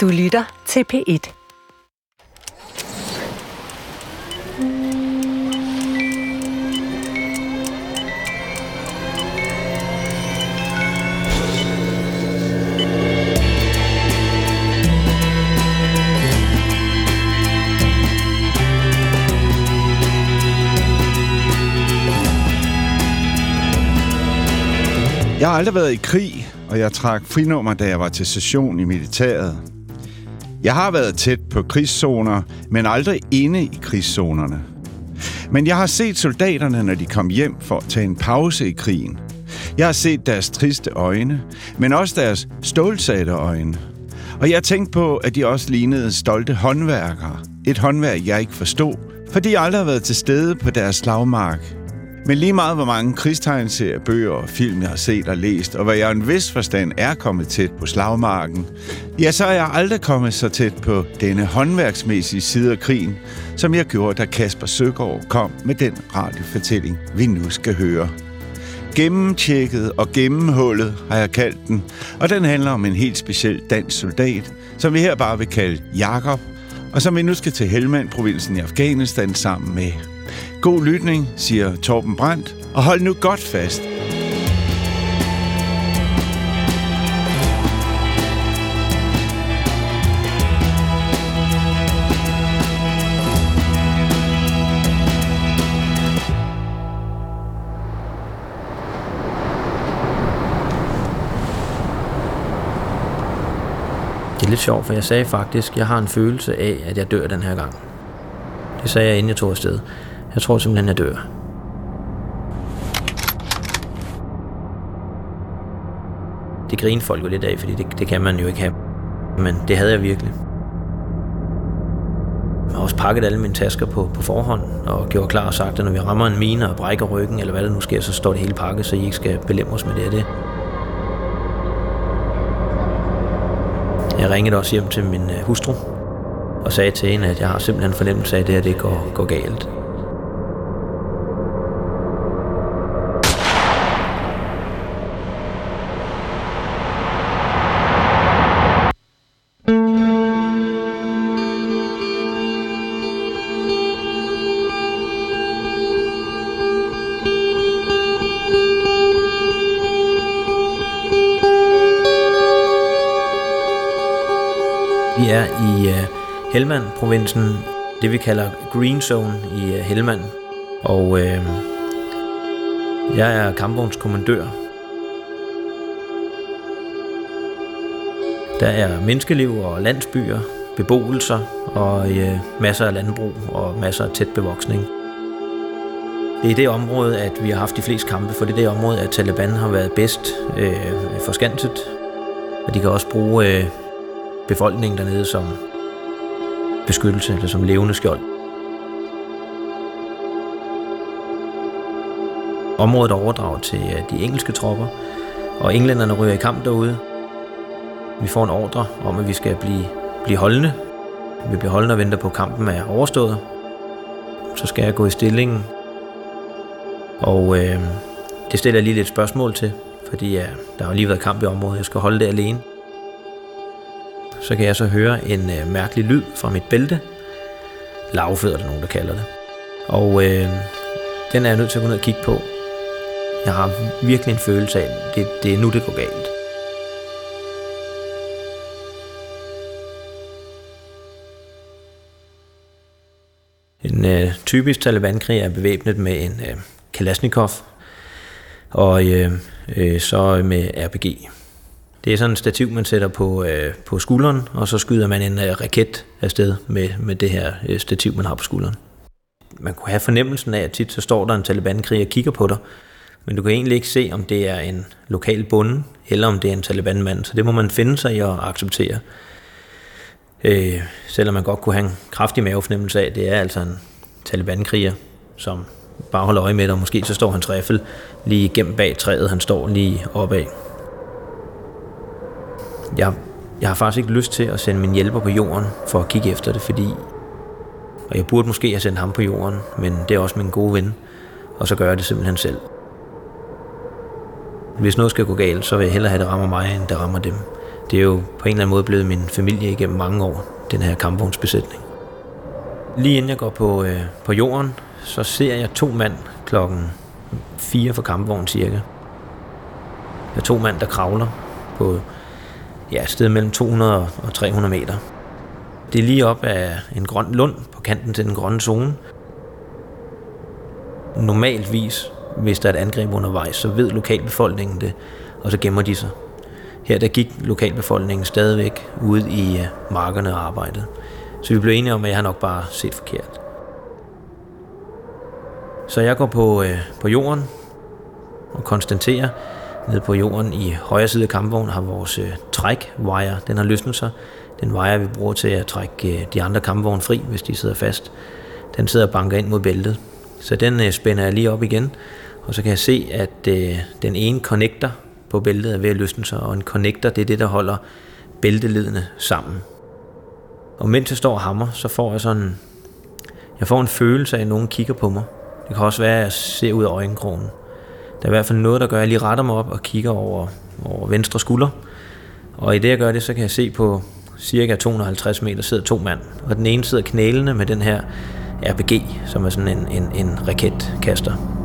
Du lytter til P1. Jeg har aldrig været i krig, og jeg trak frinummer, da jeg var til session i militæret. Jeg har været tæt på krigszoner, men aldrig inde i krigszonerne. Men jeg har set soldaterne, når de kom hjem for at tage en pause i krigen. Jeg har set deres triste øjne, men også deres stålsatte øjne. Og jeg tænkte på, at de også lignede stolte håndværkere. Et håndværk, jeg ikke forstod, fordi jeg aldrig har været til stede på deres slagmark men lige meget, hvor mange krigstegnserier, bøger og film, jeg har set og læst, og hvad jeg en vis forstand er kommet tæt på slagmarken, ja, så er jeg aldrig kommet så tæt på denne håndværksmæssige side af krigen, som jeg gjorde, da Kasper Søgaard kom med den radiofortælling, vi nu skal høre. Gennemtjekket og gennemhullet har jeg kaldt den, og den handler om en helt speciel dansk soldat, som vi her bare vil kalde Jakob, og som vi nu skal til Helmand-provinsen i Afghanistan sammen med God lytning, siger Torben Brandt, og hold nu godt fast. Lidt sjovt, for jeg sagde faktisk, at jeg har en følelse af, at jeg dør den her gang. Det sagde jeg, inden jeg tog afsted. Jeg tror simpelthen, jeg dør. Det griner folk jo lidt af, fordi det, det kan man jo ikke have. Men det havde jeg virkelig. Jeg har også pakket alle mine tasker på, på forhånd og gjort klar og sagt, at når vi rammer en mine og brækker ryggen, eller hvad der nu sker, så står det hele pakket, så I ikke skal belemme os med det og det. Jeg ringede også hjem til min øh, hustru og sagde til hende, at jeg har simpelthen fornemmelse af, at det her det går, går galt. Vi Helmand-provinsen, det vi kalder Green Zone i øh, Helmand. Og øh, jeg er kampvognskommandør. Der er menneskeliv og landsbyer, beboelser og øh, masser af landbrug og masser af tæt bevoksning. Det er i det område, at vi har haft de fleste kampe, for det er det område, at Taliban har været bedst øh, forskanset. Og de kan også bruge øh, befolkningen dernede som beskyttelse, eller som levende skjold. Området overdraget til øh, de engelske tropper, og englænderne ryger i kamp derude. Vi får en ordre om, at vi skal blive, blive holdende. Vi bliver holdende og venter på, at kampen er overstået. Så skal jeg gå i stillingen. Og øh, det stiller jeg lige lidt spørgsmål til, fordi ja, der har lige været kamp i området. Jeg skal holde det alene så kan jeg så høre en øh, mærkelig lyd fra mit bælte. Lavfødder er der nogen, der kalder det. Og øh, den er jeg nødt til at gå ned og kigge på. Jeg har virkelig en følelse af, at det, det er nu, det går galt. En øh, typisk talibankrig er bevæbnet med en øh, Kalashnikov, og øh, øh, så med RPG. Det er sådan en stativ, man sætter på, øh, på skulderen, og så skyder man en øh, raket afsted med, med det her øh, stativ, man har på skulderen. Man kunne have fornemmelsen af, at tit så står der en talibankrig og kigger på dig, men du kan egentlig ikke se, om det er en lokal bonde, eller om det er en talibanmand, så det må man finde sig i at acceptere. Øh, selvom man godt kunne have en kraftig mavefornemmelse af, at det er altså en Taliban-kriger, som bare holder øje med dig, og måske så står hans riffel lige gennem bag træet, han står lige opad jeg, jeg har faktisk ikke lyst til at sende min hjælper på jorden for at kigge efter det, fordi... Og jeg burde måske have sendt ham på jorden, men det er også min gode ven, og så gør jeg det simpelthen selv. Hvis noget skal gå galt, så vil jeg hellere have, at det rammer mig, end det rammer dem. det er jo på en eller anden måde blevet min familie igennem mange år, den her kampvognsbesætning. Lige inden jeg går på, øh, på jorden, så ser jeg to mand klokken 4 for kampvognen cirka. Der er to mand, der kravler på ja, et sted mellem 200 og 300 meter. Det er lige op af en grøn lund på kanten til den grønne zone. Normaltvis, hvis der er et angreb undervejs, så ved lokalbefolkningen det, og så gemmer de sig. Her der gik lokalbefolkningen stadigvæk ude i øh, markerne og arbejdede. Så vi blev enige om, at jeg har nok bare set forkert. Så jeg går på, øh, på jorden og konstaterer, nede på jorden i højre side af kampvognen har vores øh, trækwire, den har løsnet sig. Den wire, vi bruger til at trække øh, de andre kampvogne fri, hvis de sidder fast, den sidder og banker ind mod bæltet. Så den øh, spænder jeg lige op igen, og så kan jeg se, at øh, den ene connector på bæltet er ved at løsne sig, og en connector, det er det, der holder bælteledene sammen. Og mens jeg står og hammer, så får jeg sådan, jeg får en følelse af, at nogen kigger på mig. Det kan også være, at jeg ser ud af øjenkrogen. Der er i hvert fald noget, der gør, at jeg lige retter mig op og kigger over, over venstre skulder. Og i det, jeg gør det, så kan jeg se på cirka 250 meter sidder to mand. Og den ene sidder knælende med den her RPG, som er sådan en, en, en raketkaster.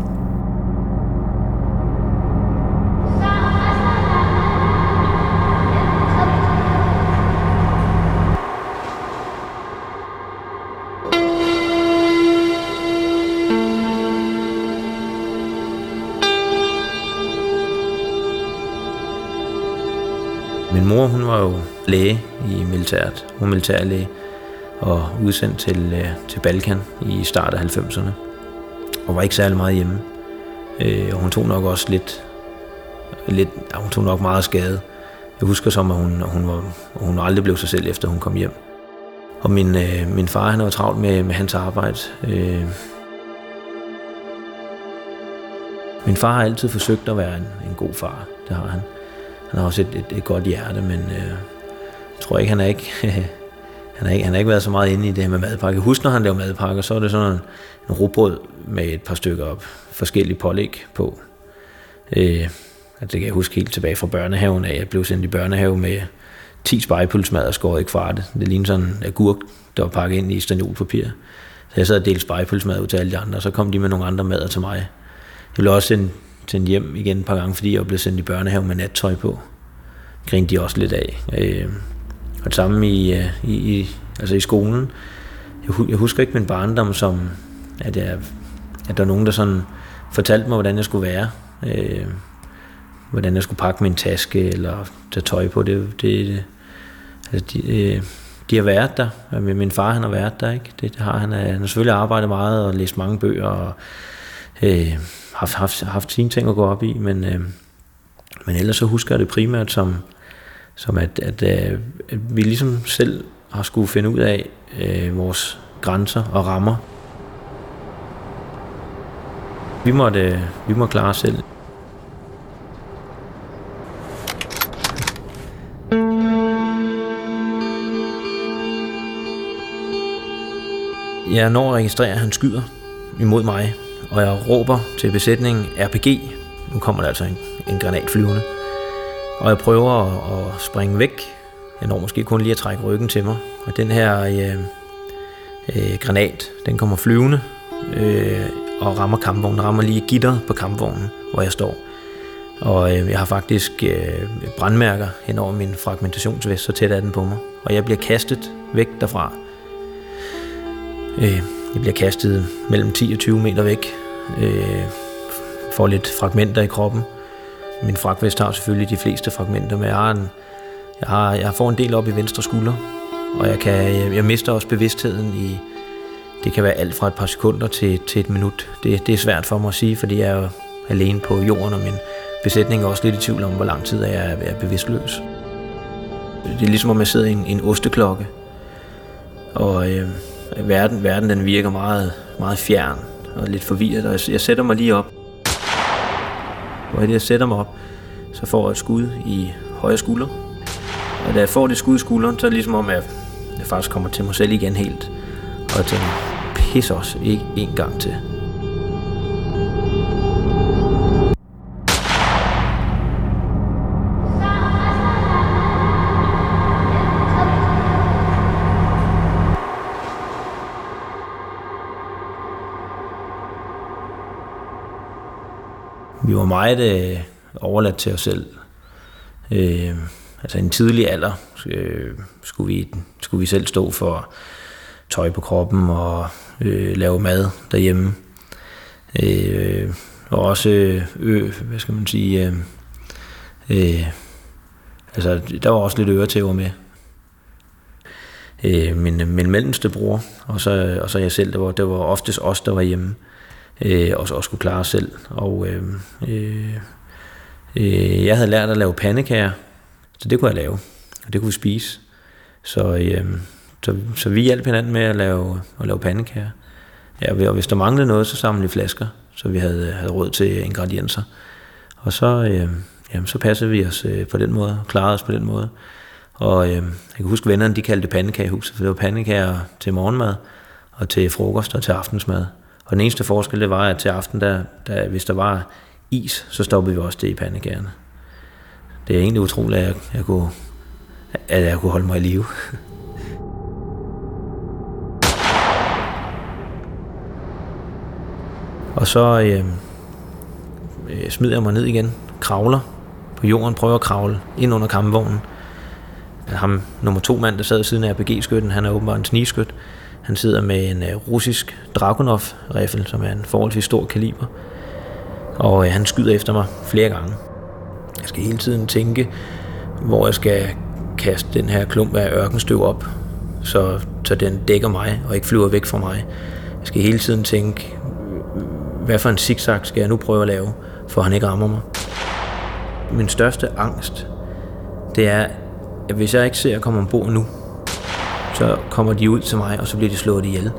Min mor, hun var jo læge i militæret. Hun var militærlæge og udsendt til, øh, til Balkan i start af 90'erne. Og var ikke særlig meget hjemme. Øh, og hun tog nok også lidt, lidt ja, hun tog nok meget skade. Jeg husker som, at hun, hun, var, hun aldrig blev sig selv, efter hun kom hjem. Og min, øh, min far, han var travlt med, med hans arbejde. Øh, min far har altid forsøgt at være en, en god far. Det har han. Han har også et, et, et godt hjerte, men øh, jeg tror ikke, han er ikke... han har, ikke, han har ikke været så meget inde i det her med madpakke. Husk, når han laver madpakker, så er det sådan en, en rugbrød med et par stykker op, forskellige pålæg på. Øh, altså, det kan jeg huske helt tilbage fra børnehaven af. Jeg blev sendt i børnehave med 10 spejepølsmad og skåret i kvarte. Det ligner sådan en agurk, der var pakket ind i stanolpapir. Så jeg sad og delte spejepølsmad ud til alle de andre, og så kom de med nogle andre mader til mig. Jeg blev også sendt sendt hjem igen et par gange, fordi jeg blev sendt i børnehave med nattøj på. Grinte de også lidt af. Øh, og det samme i, øh, i, i, altså i skolen. Jeg, jeg husker ikke min barndom som, at, jeg, at der var nogen, der sådan fortalte mig, hvordan jeg skulle være. Øh, hvordan jeg skulle pakke min taske, eller tage tøj på. Det, det, altså de, øh, de har været der. Min far han har været der. Ikke? Det, det har han. Han har selvfølgelig arbejdet meget og læst mange bøger. Og, øh, haft, haft, haft sine ting at gå op i, men, øh, men ellers så husker jeg det primært som, som at, at, øh, at vi ligesom selv har skulle finde ud af øh, vores grænser og rammer. Vi måtte, øh, vi må klare os selv. Jeg når at registrere, at han skyder imod mig og jeg råber til besætningen RPG. Nu kommer der altså en, en granat flyvende. Og jeg prøver at, at springe væk. Jeg når måske kun lige at trække ryggen til mig. Og den her øh, øh, granat, den kommer flyvende øh, og rammer kampvognen. Rammer lige gitter på kampvognen, hvor jeg står. Og øh, jeg har faktisk øh, brandmærker hen over min fragmentationsvest, så tæt er den på mig. Og jeg bliver kastet væk derfra. Øh, jeg bliver kastet mellem 10 og 20 meter væk. Øh, får lidt fragmenter i kroppen. Min fragtvest har selvfølgelig de fleste fragmenter, men jeg har, en, jeg har, jeg får en del op i venstre skulder. Og jeg, kan, jeg, jeg mister også bevidstheden i, det kan være alt fra et par sekunder til, til et minut. Det, det er svært for mig at sige, fordi jeg er jo alene på jorden, og min besætning er også lidt i tvivl om, hvor lang tid jeg er, er bevidstløs. Det er ligesom om jeg sidder i en, en osteklokke, og øh, verden, verden den virker meget, meget fjern og lidt forvirret, og jeg, jeg sætter mig lige op. Og jeg sætter mig op, så får jeg et skud i højre skulder. Og da jeg får det skud i skulderen, så er det ligesom om, at jeg faktisk kommer til mig selv igen helt. Og jeg tænker, pis os ikke en gang til. Vi var meget øh, overladt til os selv. Øh, altså i en tidlig alder øh, skulle, vi, skulle vi selv stå for tøj på kroppen og øh, lave mad derhjemme. Øh, og også, øh, hvad skal man sige, øh, øh, altså der var også lidt øretæver med. Øh, min, min mellemste bror, og så, og så jeg selv, det var, det var oftest os, der var hjemme, øh, Øh, og så også skulle klare os selv. Og øh, øh, øh, jeg havde lært at lave pandekager, så det kunne jeg lave, og det kunne vi spise. Så, øh, så, så vi hjalp hinanden med at lave, at lave pandekager. Ja, og hvis der manglede noget, så samlede vi flasker, så vi havde, havde råd til ingredienser. Og så, øh, jamen, så passede vi os øh, på den måde, klarede os på den måde. Og øh, jeg kan huske, vennerne de kaldte det pandekagehuset, for det var pandekager til morgenmad, og til frokost og til aftensmad. Og den eneste forskel, det var, at til aften, der, der, hvis der var is, så stoppede vi også det i pandekærne. Det er egentlig utroligt, at jeg, jeg, kunne, at jeg kunne holde mig i live. Og så øh, øh, smider jeg mig ned igen, kravler på jorden, prøver at kravle ind under kampvognen. Ham nummer to mand, der sad siden af RPG-skytten, han er åbenbart en snigskyt. Han sidder med en øh, russisk Dragunov-riffel, som er en forholdsvis stor kaliber. Og øh, han skyder efter mig flere gange. Jeg skal hele tiden tænke, hvor jeg skal kaste den her klump af ørkenstøv op, så, så den dækker mig og ikke flyver væk fra mig. Jeg skal hele tiden tænke, hvad for en zigzag skal jeg nu prøve at lave, for han ikke rammer mig. Min største angst, det er, at hvis jeg ikke ser at komme ombord nu, så kommer de ud til mig, og så bliver de slået ihjel.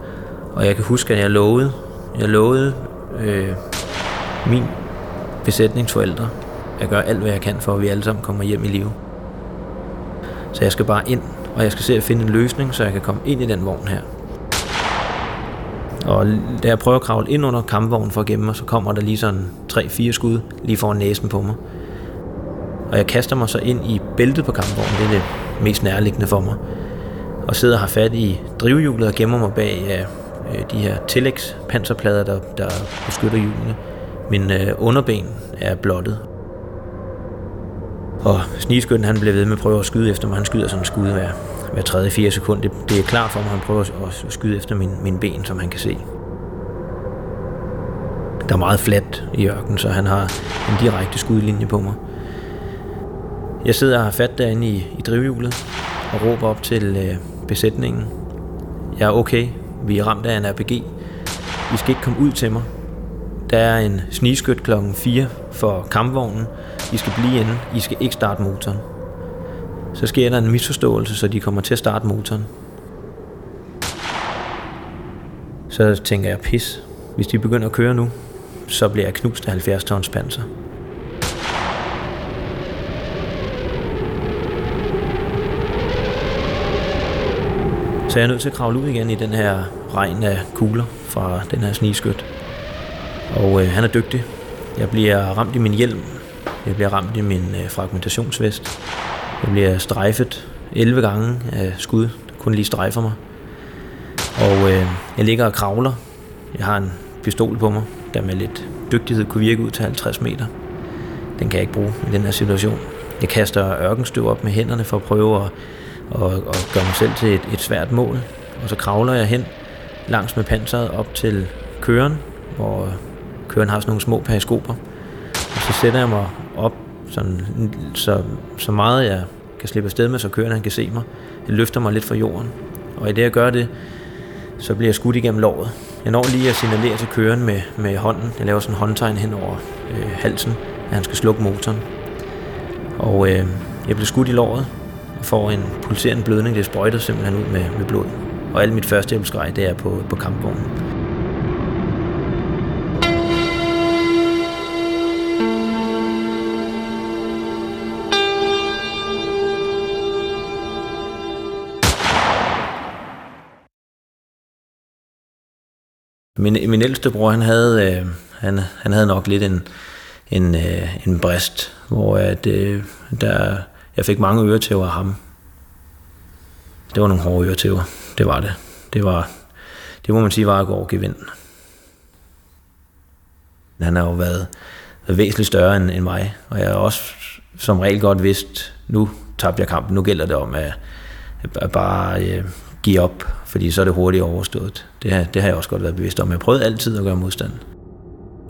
Og jeg kan huske, at jeg lovede, jeg lovede øh, min besætningsforældre at gøre alt, hvad jeg kan, for at vi alle sammen kommer hjem i live. Så jeg skal bare ind, og jeg skal se at finde en løsning, så jeg kan komme ind i den vogn her. Og da jeg prøver at kravle ind under kampvognen for at gemme mig, så kommer der lige sådan 3-4 skud lige foran næsen på mig. Og jeg kaster mig så ind i bæltet på kampvognen, det er det mest nærliggende for mig. Og sidder og har fat i drivhjulet og gemmer mig bag øh, de her tillægspanserplader, der, der beskytter hjulene. Min øh, underben er blottet. Og snigeskytten han bliver ved med at prøve at skyde efter mig. Han skyder sådan en skud hver, hver 3-4 sekund. Det, det er klart for mig, at han prøver at skyde efter min, min ben, som han kan se. Der er meget fladt i ørkenen, så han har en direkte skudlinje på mig. Jeg sidder og har fat derinde i, i drivhjulet og råber op til øh, besætningen. Jeg er okay. Vi er ramt af en RPG. I skal ikke komme ud til mig. Der er en snigskyt klokken 4 for kampvognen. I skal blive inde. I skal ikke starte motoren. Så sker der en misforståelse, så de kommer til at starte motoren. Så tænker jeg, pis. Hvis de begynder at køre nu, så bliver jeg knust af 70 tons panser. Så jeg er nødt til at kravle ud igen i den her regn af kugler fra den her snigskyt. Og øh, han er dygtig. Jeg bliver ramt i min hjelm. Jeg bliver ramt i min øh, fragmentationsvest. Jeg bliver strejfet 11 gange af skud, der kun lige strejfer mig. Og øh, jeg ligger og kravler. Jeg har en pistol på mig, der med lidt dygtighed kunne virke ud til 50 meter. Den kan jeg ikke bruge i den her situation. Jeg kaster ørkenstøv op med hænderne for at prøve at, og, og gør mig selv til et, et svært mål. Og så kravler jeg hen langs med panseret op til køren, hvor køren har sådan nogle små periskoper. Og så sætter jeg mig op, sådan, så, så meget jeg kan slippe afsted med, så køren han kan se mig. Jeg løfter mig lidt fra jorden. Og i det jeg gør det, så bliver jeg skudt igennem låret. Jeg når lige at signalere til køren med, med hånden. Jeg laver sådan en håndtegn hen over øh, halsen, at han skal slukke motoren. Og øh, jeg bliver skudt i låret og får en pulserende blødning. Det sprøjter simpelthen ud med, med blod. Og alt mit første hjælpsgrej, det er på, på kampvognen. Min, min ældste bror, han havde, øh, han, han havde nok lidt en, en, øh, en brist, hvor at, øh, der, jeg fik mange øretæver af ham. Det var nogle hårde øretæver, det var det. Det var, det må man sige, var at gå over gevind. Han har jo været, væsentligt større end, end mig. Og jeg har også som regel godt vidst, nu tabte jeg kampen, nu gælder det om at, at bare øh, give op, fordi så er det hurtigt overstået. Det, har, det har jeg også godt været bevidst om. Jeg prøvede altid at gøre modstand.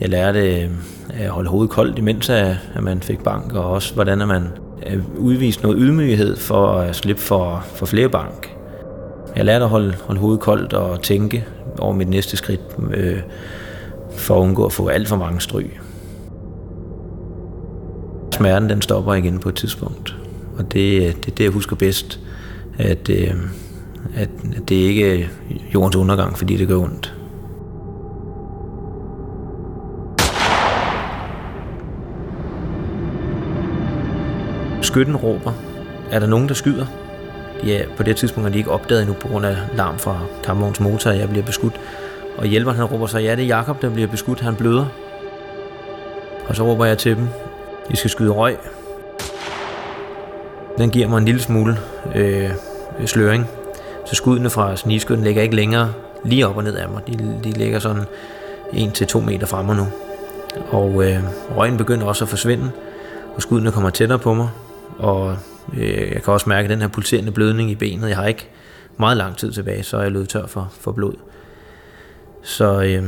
Jeg lærte øh, at holde hovedet koldt, imens at man fik bank, og også hvordan man Øh, udvise noget ydmyghed for at slippe for, for flere bank. Jeg lærte at holde, holde hovedet koldt og tænke over mit næste skridt, øh, for at undgå at få alt for mange stryg. Smerten den stopper igen på et tidspunkt, og det, det er det, jeg husker bedst, at, øh, at, at det ikke er jordens undergang, fordi det gør ondt. Skytten råber, er der nogen, der skyder? Ja, på det tidspunkt er de ikke opdaget endnu på grund af larm fra kampvogns motor, at jeg bliver beskudt. Og hjælperen han råber så, ja, det er Jakob, der bliver beskudt, han bløder. Og så råber jeg til dem, I skal skyde røg. Den giver mig en lille smule øh, sløring. Så skuddene fra snigskytten ligger ikke længere lige op og ned af mig. De, de ligger sådan 1-2 meter fremme nu. Og øh, røgen begynder også at forsvinde, og skuddene kommer tættere på mig. Og øh, jeg kan også mærke den her pulserende blødning i benet. Jeg har ikke meget lang tid tilbage, så er jeg løbet tør for, for blod. Så øh,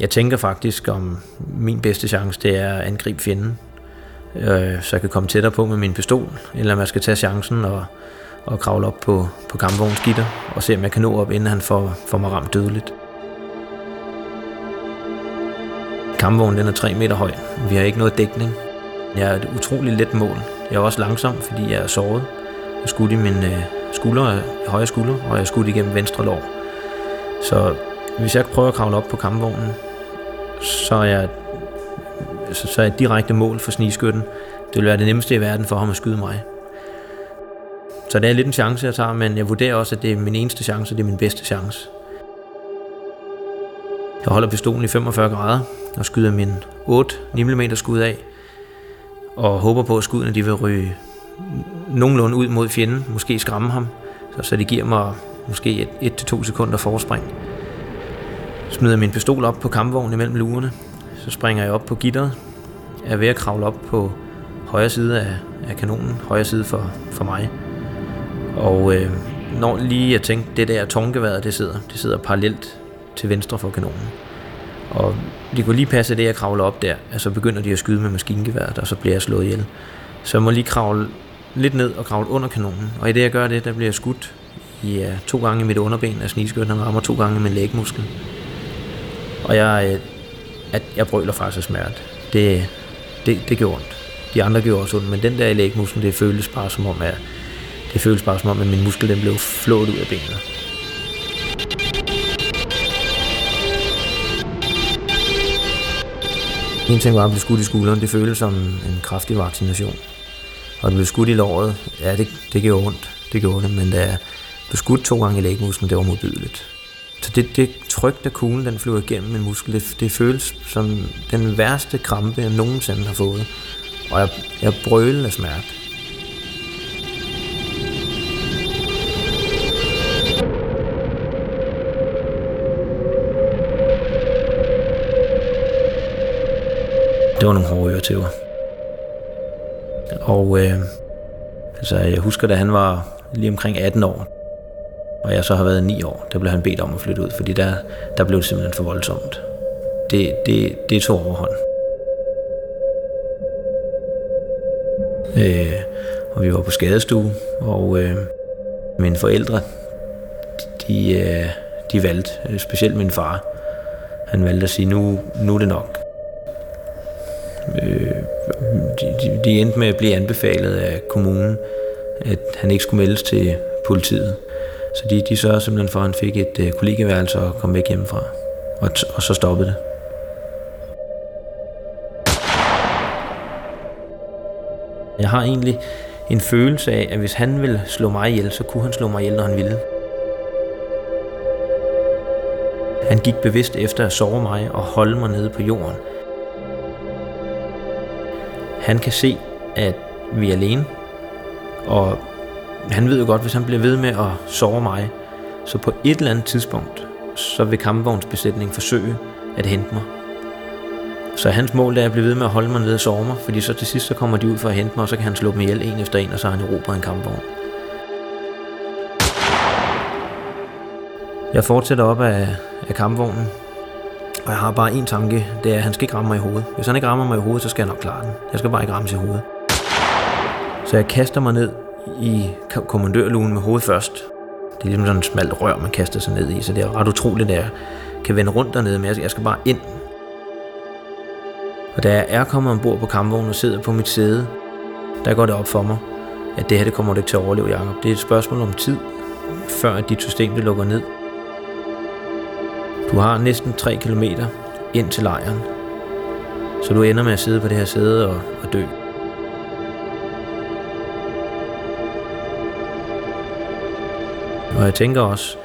jeg tænker faktisk om min bedste chance, det er at angribe fjenden. Øh, så jeg kan komme tættere på med min pistol, eller om jeg skal tage chancen og, og kravle op på, på kampvognsgitter og se om jeg kan nå op, inden han får, får mig ramt dødeligt. Kampvognen den er 3 meter høj. Vi har ikke noget dækning. Jeg er et utroligt let mål. Jeg var også langsom, fordi jeg er såret. Jeg skudt i min øh, skulder, højre skulder, og jeg skudt igennem venstre lår. Så hvis jeg prøver at kravle op på kampvognen, så er jeg, så, så er jeg direkte mål for snigskytten. Det ville være det nemmeste i verden for ham at skyde mig. Så det er lidt en chance, jeg tager, men jeg vurderer også, at det er min eneste chance, det er min bedste chance. Jeg holder pistolen i 45 grader og skyder min 8 mm skud af, og håber på, at skuddene de vil ryge nogenlunde ud mod fjenden, måske skræmme ham, så, så det giver mig måske 1-2 sekunder forspring smider min pistol op på kampvognen imellem lugerne. Så springer jeg op på gitteret. Er ved at kravle op på højre side af, af kanonen, højre side for, for mig. Og øh, når lige jeg tænkte, det der tårngeværet, det sidder, det sidder parallelt til venstre for kanonen. Og de kunne lige passe det, jeg kravler op der, og så begynder de at skyde med maskingeværet, og så bliver jeg slået ihjel. Så jeg må lige kravle lidt ned og kravle under kanonen. Og i det, jeg gør det, der bliver jeg skudt i, ja, to gange i mit underben af snigskytten, og rammer to gange i min lægmuskel. Og jeg, øh, at jeg brøler faktisk af smerte. Det, det, det gjorde ondt. De andre gjorde også ondt, men den der i lægmusklen, det føles bare som om, at, det føles bare som om, at min muskel den blev flået ud af benet. En ting var at blive skudt i skulderen, det føles som en kraftig vaccination. Og at blive skudt i låret, ja, det, det gjorde ondt. Det gjorde det, men da jeg blev skudt to gange i lægmusklen, det var modbydeligt. Så det, det tryk, der kuglen den flyver igennem min muskel, det, det føles som den værste krampe, jeg nogensinde har fået. Og jeg, jeg brølede af smerte. Det var nogle hårde øretæver. Og øh, altså, jeg husker, da han var lige omkring 18 år, og jeg så har været 9 år, der blev han bedt om at flytte ud, fordi der, der blev det simpelthen for voldsomt. Det, det, det tog overhånd. Øh, og vi var på skadestue, og øh, mine forældre, de, øh, de valgte, specielt min far, han valgte at sige, nu, nu er det nok. Øh, de, de, de endte med at blive anbefalet af kommunen, at han ikke skulle meldes til politiet. Så de, de sørgede simpelthen for, at han fik et øh, kollegeværelse og kom væk hjemmefra. Og, og så stoppede det. Jeg har egentlig en følelse af, at hvis han ville slå mig ihjel, så kunne han slå mig ihjel, når han ville. Han gik bevidst efter at sove mig og holde mig nede på jorden. Han kan se, at vi er alene, og han ved jo godt, hvis han bliver ved med at sove mig, så på et eller andet tidspunkt, så vil kampvognsbesætningen forsøge at hente mig. Så hans mål er at blive ved med at holde mig nede og sove mig, fordi så til sidst så kommer de ud for at hente mig, og så kan han slå dem ihjel en efter en, og så har han erobret en kampvogn. Jeg fortsætter op af, af kampvognen, og jeg har bare en tanke, det er, at han skal ikke ramme mig i hovedet. Hvis han ikke rammer mig i hovedet, så skal jeg nok klare den. Jeg skal bare ikke ramme i hovedet. Så jeg kaster mig ned i kommandørlugen med hovedet først. Det er ligesom sådan en smalt rør, man kaster sig ned i, så det er ret utroligt, at jeg kan vende rundt dernede, men jeg skal bare ind. Og da jeg er kommet ombord på kampvognen og sidder på mit sæde, der går det op for mig, at det her det kommer du ikke til at overleve, Jacob. Det er et spørgsmål om tid, før at dit system det lukker ned. Du har næsten 3 km ind til lejren, så du ender med at sidde på det her sæde og, og dø. Og jeg tænker også,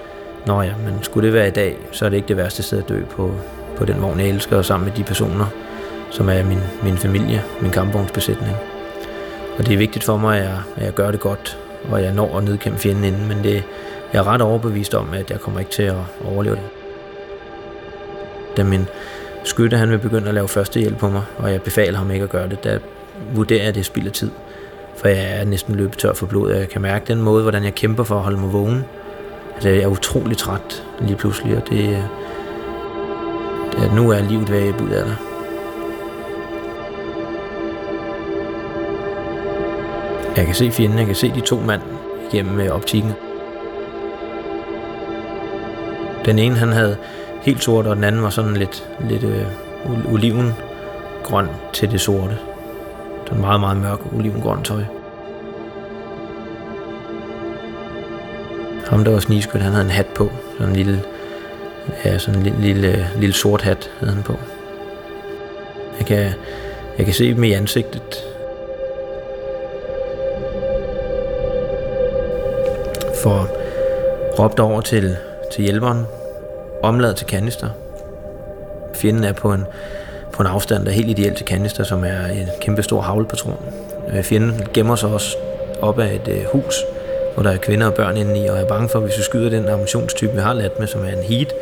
Nå ja, men skulle det være i dag, så er det ikke det værste sted at dø på, på den vogn, jeg elsker, og sammen med de personer, som er min, min familie, min kampvognsbesætning. Og det er vigtigt for mig, at jeg, at jeg gør det godt, og jeg når at nedkæmpe fjenden inden, men det, jeg er ret overbevist om, at jeg kommer ikke til at overleve det. Da min skytte han vil begynde at lave førstehjælp på mig, og jeg befaler ham ikke at gøre det, der vurderer jeg, at det er spild af tid. For jeg er næsten løbet tør for blod, og jeg kan mærke den måde, hvordan jeg kæmper for at holde mig vågen. Altså, jeg er utrolig træt lige pludselig, og det, det nu er livet ved at ud af dig. Jeg kan se fjenden, jeg kan se de to mænd igennem øh, optikken. Den ene han havde helt sort, og den anden var sådan lidt, lidt øh, olivengrøn til det sorte. Sådan meget, meget mørk olivengrøn tøj. Ham der var snigskyt, han havde en hat på. Sådan en lille, ja, sådan en lille, lille, øh, lille sort hat havde han på. Jeg kan, jeg kan se dem i ansigtet. For råbt over til, til hjælperen, omladet til kanister. Fjenden er på en, på en afstand, der er helt ideelt til kanister, som er en kæmpe stor havlepatron. Øh, fjenden gemmer sig også op af et øh, hus, hvor der er kvinder og børn inde i, og jeg er bange for, hvis vi skyder den ammunitionstype, vi har lært med, som er en heat,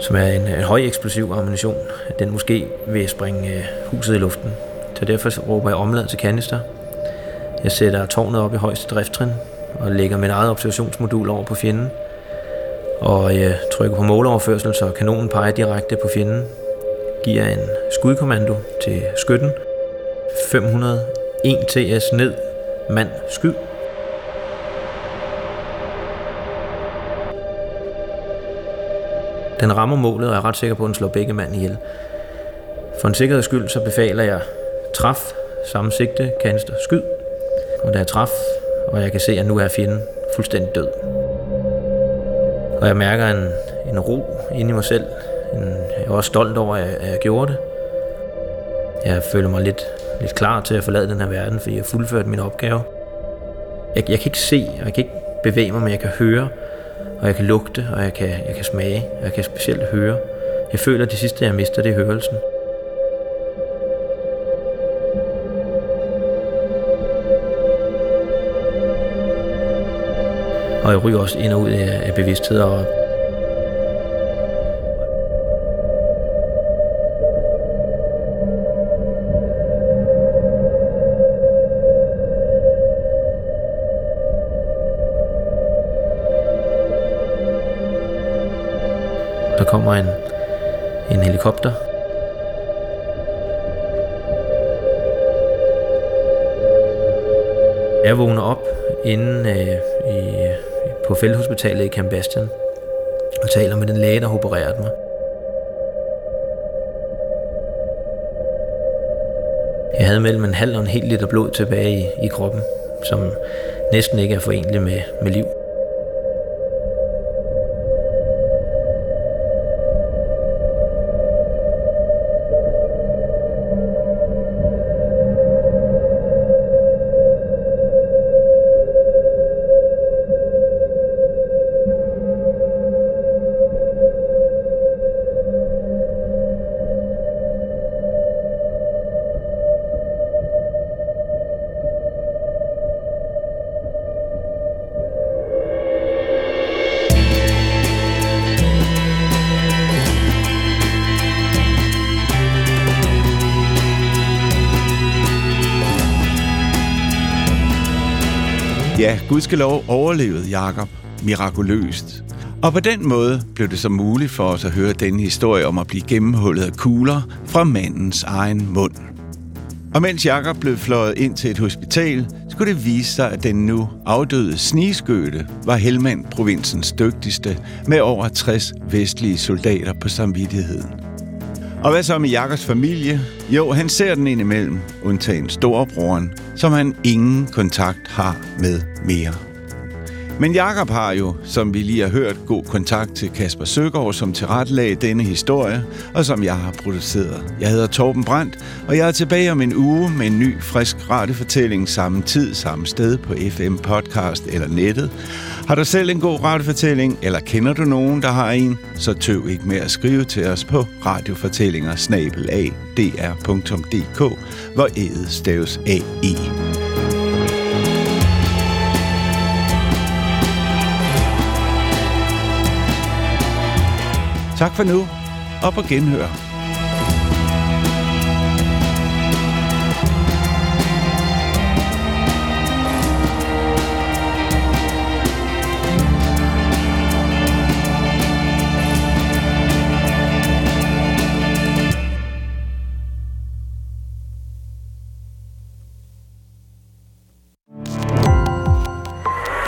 som er en, en høj eksplosiv ammunition, at den måske vil springe øh, huset i luften. Så derfor råber jeg omlad til kanister. Jeg sætter tårnet op i højeste drifttrin og lægger mit eget observationsmodul over på fjenden. Og jeg trykker på måleoverførsel, så kanonen peger direkte på fjenden. Giver en skudkommando til skytten. 501 TS ned. Mand skyd. Den rammer målet, og jeg er ret sikker på, at den slår begge mand ihjel. For en sikkerheds skyld, så befaler jeg træf, samme sigte, kanister, skyd. Og da jeg træf, og jeg kan se, at nu er fjenden fuldstændig død. Og jeg mærker en, en ro inde i mig selv. En, jeg er også stolt over, at jeg, at jeg gjorde det. Jeg føler mig lidt, lidt klar til at forlade den her verden, fordi jeg har fuldført min opgave. Jeg, jeg kan ikke se, og jeg kan ikke bevæge mig, men jeg kan høre, og jeg kan lugte, og jeg kan, jeg kan smage, og jeg kan specielt høre. Jeg føler, at det sidste, jeg mister, det er hørelsen. Og jeg ryger også ind og ud af, af bevidsthed og Der kommer en, en helikopter. Jeg vågner op inden på felthospitalet i Camp og taler med den læge, der har opereret mig. Jeg havde mellem en halv og en hel liter blod tilbage i, i kroppen, som næsten ikke er forenlig med, med liv. Ja, gudskelov overlevede Jakob mirakuløst. Og på den måde blev det så muligt for os at høre denne historie om at blive gennemhullet af kugler fra mandens egen mund. Og mens Jakob blev fløjet ind til et hospital, skulle det vise sig, at den nu afdøde sniskøte var Helmand provinsens dygtigste med over 60 vestlige soldater på samvittigheden. Og hvad så med Jakobs familie? Jo, han ser den indimellem, undtagen storebroren, som han ingen kontakt har med mere. Men Jakob har jo, som vi lige har hørt, god kontakt til Kasper Søgaard, som tilrettelagde denne historie, og som jeg har produceret. Jeg hedder Torben Brandt, og jeg er tilbage om en uge med en ny, frisk radiofortælling samme tid, samme sted på FM Podcast eller nettet. Har du selv en god radiofortælling, eller kender du nogen, der har en, så tøv ikke med at skrive til os på radiofortællinger hvor ædet staves A-E. Tak for nu, og på genhør.